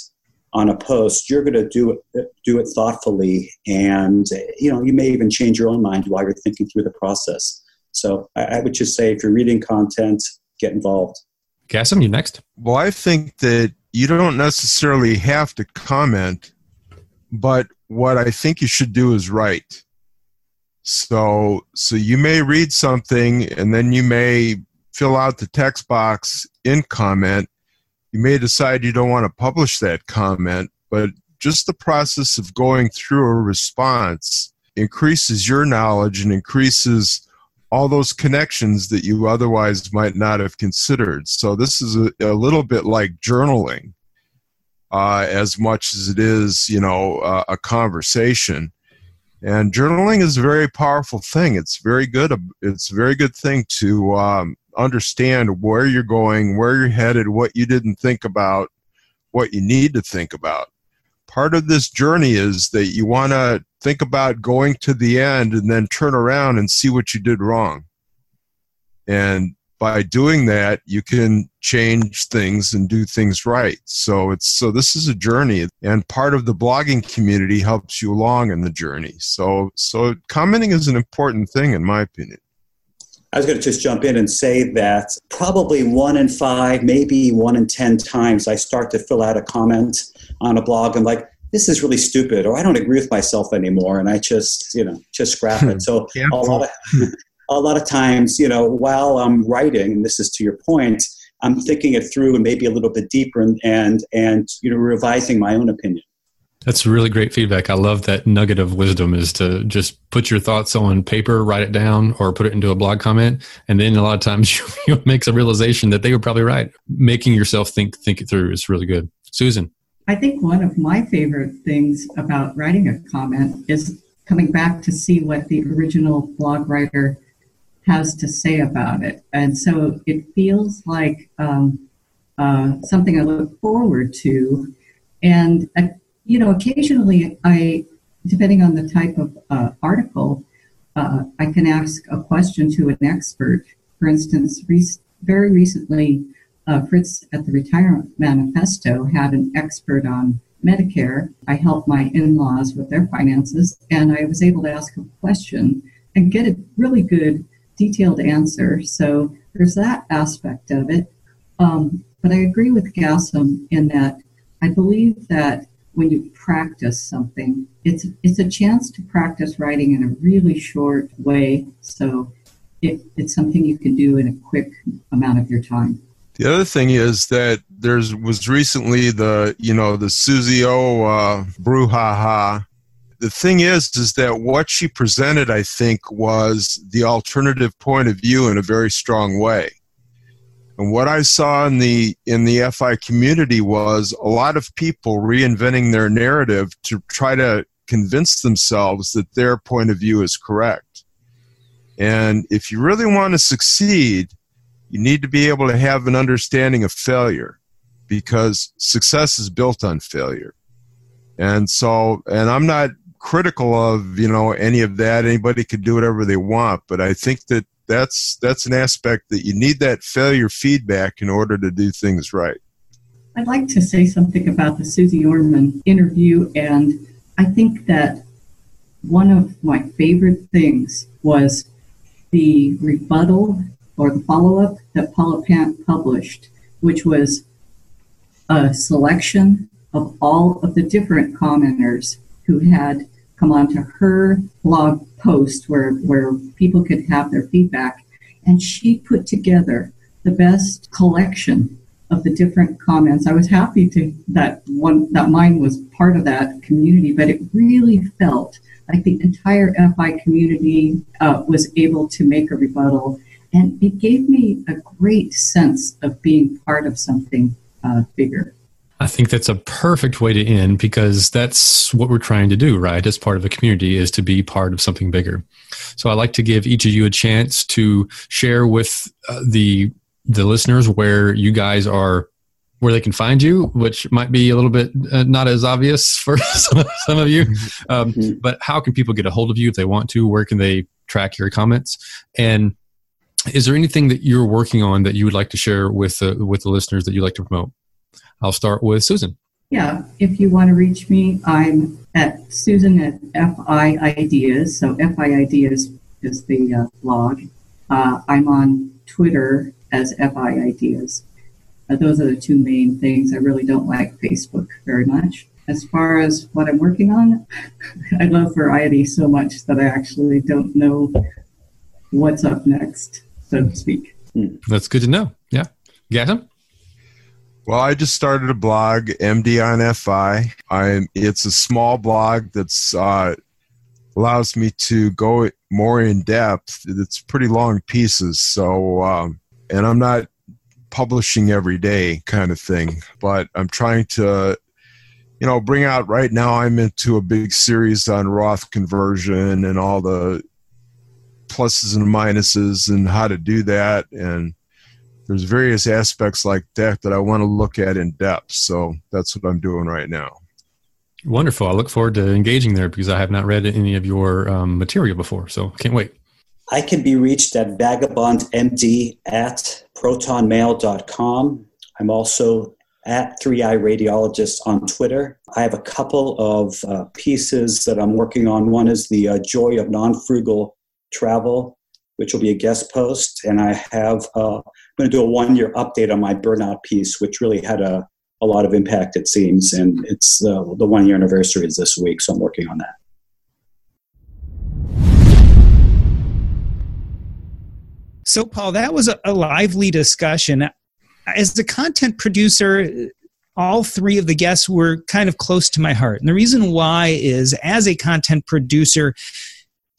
on a post, you're going to do it do it thoughtfully, and you know you may even change your own mind while you're thinking through the process. So I, I would just say if you're reading content, get involved. Gasem, you next. Well, I think that you don't necessarily have to comment, but what I think you should do is write so so you may read something and then you may fill out the text box in comment. You may decide you don't want to publish that comment, but just the process of going through a response increases your knowledge and increases all those connections that you otherwise might not have considered. So this is a, a little bit like journaling, uh, as much as it is, you know, uh, a conversation. And journaling is a very powerful thing. It's very good. It's a very good thing to um, understand where you're going, where you're headed, what you didn't think about, what you need to think about. Part of this journey is that you want to think about going to the end and then turn around and see what you did wrong. And by doing that you can change things and do things right so it's so this is a journey and part of the blogging community helps you along in the journey so so commenting is an important thing in my opinion I was going to just jump in and say that probably one in five, maybe one in 10 times I start to fill out a comment on a blog. I'm like, this is really stupid, or I don't agree with myself anymore. And I just, you know, just scrap it. So a lot of, a lot of times, you know, while I'm writing, and this is to your point, I'm thinking it through and maybe a little bit deeper and and, and you know revising my own opinion. That's really great feedback. I love that nugget of wisdom is to just put your thoughts on paper, write it down, or put it into a blog comment. And then a lot of times you, you make a realization that they were probably right. Making yourself think think it through is really good. Susan. I think one of my favorite things about writing a comment is coming back to see what the original blog writer has to say about it. And so it feels like um, uh, something I look forward to. And uh, you know, occasionally I, depending on the type of uh, article, uh, I can ask a question to an expert. For instance, very recently, uh, Fritz at the Retirement Manifesto had an expert on Medicare. I helped my in laws with their finances, and I was able to ask a question and get a really good, detailed answer. So there's that aspect of it. Um, but I agree with Gasem in that I believe that when you practice something. It's it's a chance to practice writing in a really short way, so it, it's something you can do in a quick amount of your time. The other thing is that there's was recently the you know the Suze O uh, brouhaha. The thing is, is that what she presented, I think, was the alternative point of view in a very strong way. And what I saw in the in the FI community was a lot of people reinventing their narrative to try to convince themselves that their point of view is correct. And if you really want to succeed, you need to be able to have an understanding of failure because success is built on failure. And so, and I'm not critical of, you know, any of that. Anybody could do whatever they want, but I think that that's that's an aspect that you need that failure feedback in order to do things right. I'd like to say something about the Suze Orman interview, and I think that one of my favorite things was the rebuttal or the follow up that Paula Pant published, which was a selection of all of the different commenters who had come onto her blog post where, where people could have their feedback. And she put together the best collection of the different comments. I was happy to that one that mine was part of that community, but it really felt like the entire FI community uh, was able to make a rebuttal, and it gave me a great sense of being part of something uh, bigger. I think that's a perfect way to end because that's what we're trying to do, right? As part of a community is to be part of something bigger. So I'd like to give each of you a chance to share with uh, the the listeners where you guys are where they can find you, which might be a little bit uh, not as obvious for some, some of you. Um, mm-hmm. but how can people get a hold of you if they want to? Where can they track your comments? And is there anything that you're working on that you would like to share with uh, with the listeners that you'd like to promote? I'll start with Susan. Yeah, if you want to reach me, I'm at Susan at FI Ideas. So FI Ideas is the uh, blog. Uh, I'm on Twitter as FI Ideas. Uh, those are the two main things. I really don't like Facebook very much. As far as what I'm working on, I love variety so much that I actually don't know what's up next, so to speak. That's good to know. Yeah. Gasem? Well, I just started a blog, MD on FI. I it's a small blog that's uh, allows me to go more in depth. It's pretty long pieces, so um, and I'm not publishing every day, kind of thing. But I'm trying to, you know, bring out. Right now, I'm into a big series on Roth conversion and all the pluses and minuses and how to do that and there's various aspects like that that I want to look at in depth. So that's what I'm doing right now. Wonderful. I look forward to engaging there because I have not read any of your um, material before. So can't wait. I can be reached at vagabondmd at protonmail.com. I'm also at 3i Radiologist on Twitter. I have a couple of uh, pieces that I'm working on. One is the uh, Joy of Non Frugal Travel, which will be a guest post. And I have uh, I'm going to do a one year update on my burnout piece, which really had a, a lot of impact, it seems. And it's uh, the one year anniversary is this week, so I'm working on that. So, Paul, that was a, a lively discussion. As a content producer, all three of the guests were kind of close to my heart. And the reason why is as a content producer,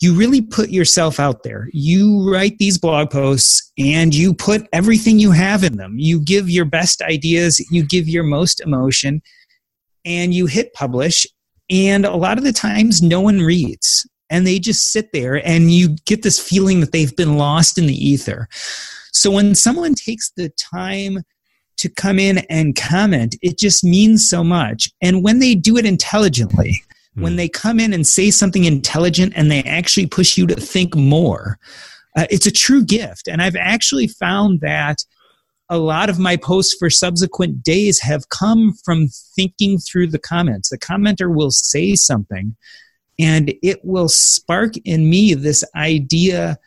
you really put yourself out there. You write these blog posts and you put everything you have in them. You give your best ideas, you give your most emotion, and you hit publish. And a lot of the times, no one reads. And they just sit there, and you get this feeling that they've been lost in the ether. So when someone takes the time to come in and comment, it just means so much. And when they do it intelligently, when hmm. they come in and say something intelligent and they actually push you to think more, uh, it's a true gift. And I've actually found that a lot of my posts for subsequent days have come from thinking through the comments. The commenter will say something and it will spark in me this idea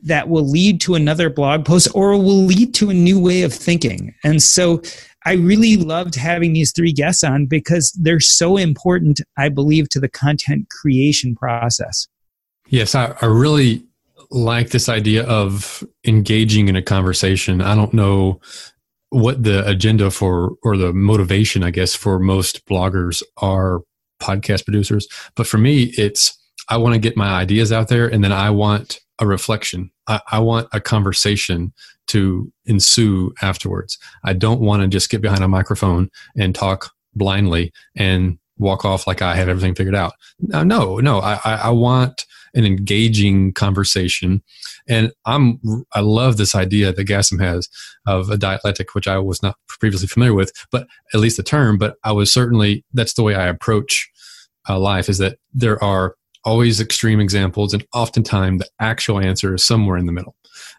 that will lead to another blog post or will lead to a new way of thinking. And so I really loved having these three guests on because they're so important, I believe, to the content creation process. Yes, I, I really like this idea of engaging in a conversation. I don't know what the agenda for or the motivation, I guess, for most bloggers are podcast producers. But for me, it's I want to get my ideas out there and then I want a reflection. I, I want a conversation to ensue afterwards. I don't want to just get behind a microphone and talk blindly and walk off like I have everything figured out. No, no. I, I want an engaging conversation, and I'm I love this idea that Gasem has of a dialectic, which I was not previously familiar with, but at least the term. But I was certainly that's the way I approach uh, life. Is that there are always extreme examples, and oftentimes the actual answer is somewhere in the middle.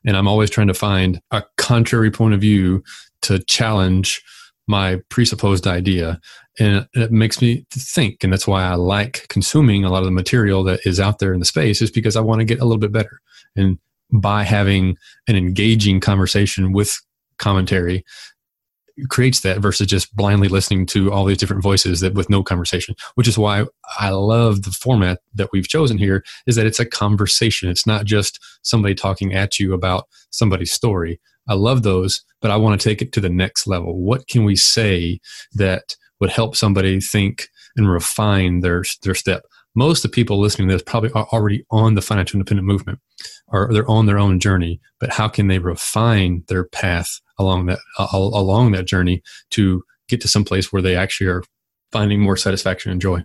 And I'm always trying to find a contrary point of view to challenge my presupposed idea. And it makes me think. And that's why I like consuming a lot of the material that is out there in the space, is because I want to get a little bit better. And by having an engaging conversation with commentary, creates that versus just blindly listening to all these different voices that with no conversation which is why i love the format that we've chosen here is that it's a conversation. It's not just somebody talking at you about somebody's story. I love those but i want to take it to the next level. What can we say that would help somebody think and refine their their step most of the people listening to this probably are already on the financial independent movement or they're on their own journey but how can they refine their path along that uh, along that journey to get to some place where they actually are finding more satisfaction and joy?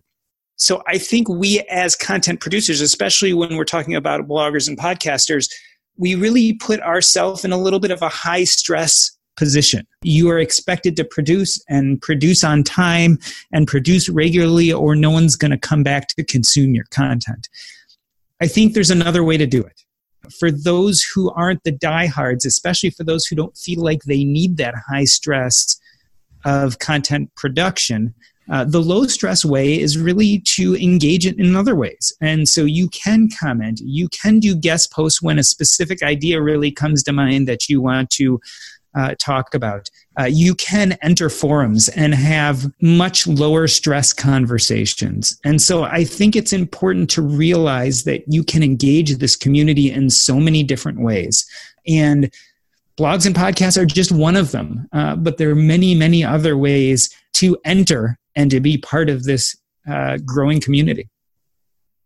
So i think we as content producers especially when we're talking about bloggers and podcasters we really put ourselves in a little bit of a high stress position. You are expected to produce and produce on time and produce regularly, or no one's going to come back to consume your content. I think there's another way to do it for those who aren't the diehards, especially for those who don't feel like they need that high stress of content production, uh, the low stress way is really to engage it in other ways. And so you can comment, you can do guest posts when a specific idea really comes to mind that you want to uh, talk about. Uh, you can enter forums and have much lower stress conversations. And so I think it's important to realize that you can engage this community in so many different ways. And blogs and podcasts are just one of them. Uh, but there are many, many other ways to enter and to be part of this uh, growing community.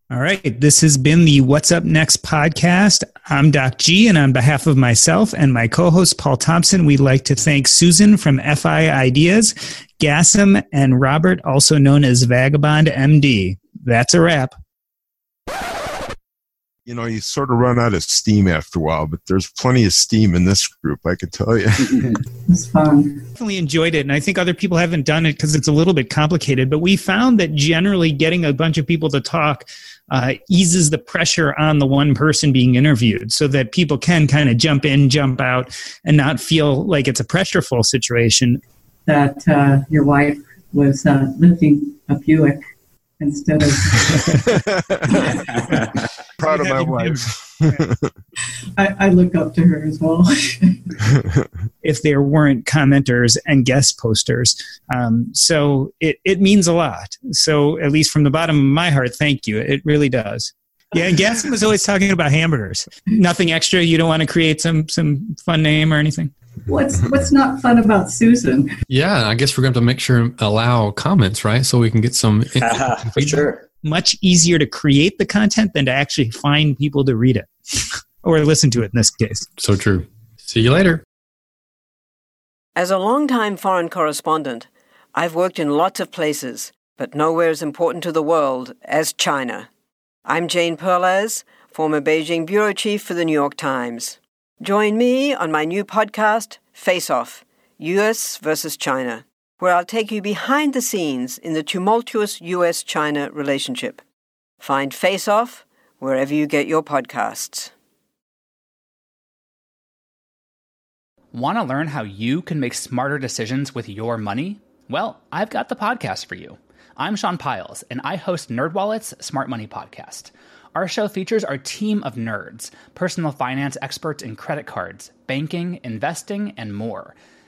All right. This has been the What's Up Next podcast. I'm Doc G, and on behalf of myself and my co host, Paul Thompson, we'd like to thank Susan from FI Ideas, Gasem, and Robert, also known as Vagabond MD. That's a wrap you know, you sort of run out of steam after a while, but there's plenty of steam in this group, I can tell you. it's fun. Definitely enjoyed it. And I think other people haven't done it because it's a little bit complicated, but we found that generally getting a bunch of people to talk uh, eases the pressure on the one person being interviewed so that people can kind of jump in, jump out, and not feel like it's a pressureful situation. That uh, your wife was uh, lifting a Buick instead of proud of my wife. I, I, look up to her as well. if there weren't commenters and guest posters, um, so it it means a lot. So at least from the bottom of my heart, thank you. It really does. Yeah, and Gaston was always talking about hamburgers. Nothing extra. You don't want to create some some fun name or anything. What's what's not fun about Susan? Yeah, I guess we're going to make sure allow comments, right? So we can get some. Uh, for sure. Much easier to create the content than to actually find people to read it or listen to it in this case. So true. See you later. As a longtime foreign correspondent, I've worked in lots of places, but nowhere as important to the world as China. I'm Jane Perlez, former Beijing bureau chief for the New York Times. Join me on my new podcast, Face Off US versus China, where I'll take you behind the scenes in the tumultuous US China relationship. Find Face Off wherever you get your podcasts. Want to learn how you can make smarter decisions with your money? Well, I've got the podcast for you. I'm Sean Pyles, and I host NerdWallet's Smart Money Podcast. Our show features our team of nerds, personal finance experts in credit cards, banking, investing, and more.